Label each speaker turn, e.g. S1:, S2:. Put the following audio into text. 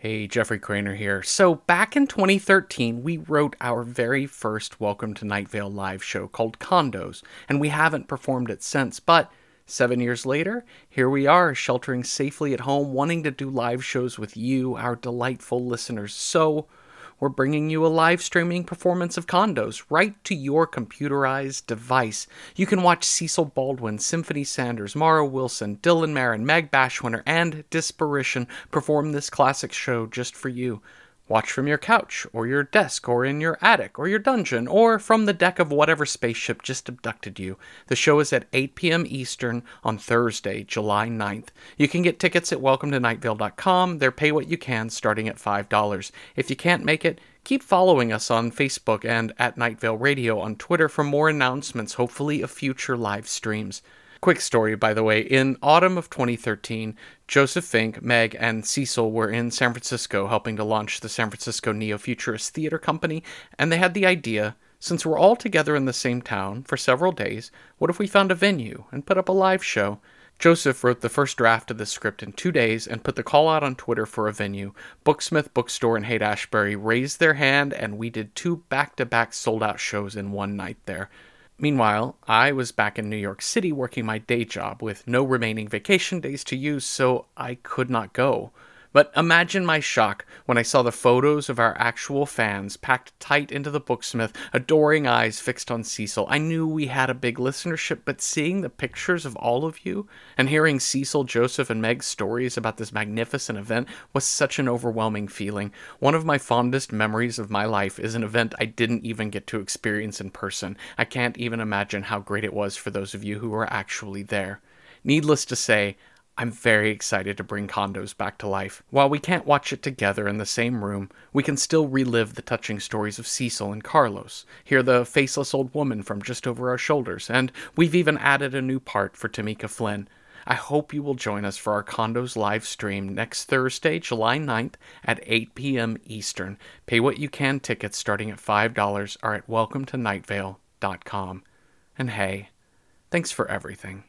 S1: Hey, Jeffrey Cranor here. So, back in 2013, we wrote our very first Welcome to Night Vale live show called Condos, and we haven't performed it since. But seven years later, here we are, sheltering safely at home, wanting to do live shows with you, our delightful listeners. So, we're bringing you a live streaming performance of Condos right to your computerized device. You can watch Cecil Baldwin, Symphony Sanders, Mara Wilson, Dylan Marron, Meg Bashwiner, and Disparition perform this classic show just for you. Watch from your couch, or your desk, or in your attic, or your dungeon, or from the deck of whatever spaceship just abducted you. The show is at 8 p.m. Eastern on Thursday, July 9th. You can get tickets at welcometonightvale.com. They're pay what you can, starting at $5. If you can't make it, keep following us on Facebook and at Night Vale Radio on Twitter for more announcements, hopefully, of future live streams. Quick story, by the way. In autumn of 2013, Joseph Fink, Meg, and Cecil were in San Francisco helping to launch the San Francisco Neo Futurist Theater Company, and they had the idea since we're all together in the same town for several days, what if we found a venue and put up a live show? Joseph wrote the first draft of the script in two days and put the call out on Twitter for a venue. Booksmith Bookstore in Haight Ashbury raised their hand, and we did two back to back sold out shows in one night there. Meanwhile, I was back in New York City working my day job with no remaining vacation days to use, so I could not go. But imagine my shock when I saw the photos of our actual fans packed tight into the booksmith, adoring eyes fixed on Cecil. I knew we had a big listenership, but seeing the pictures of all of you and hearing Cecil, Joseph, and Meg's stories about this magnificent event was such an overwhelming feeling. One of my fondest memories of my life is an event I didn't even get to experience in person. I can't even imagine how great it was for those of you who were actually there. Needless to say, I'm very excited to bring Condos back to life. While we can't watch it together in the same room, we can still relive the touching stories of Cecil and Carlos, hear the faceless old woman from just over our shoulders, and we've even added a new part for Tamika Flynn. I hope you will join us for our Condos live stream next Thursday, July 9th at 8 p.m. Eastern. Pay what you can tickets starting at $5 are at welcometonightvale.com. And hey, thanks for everything.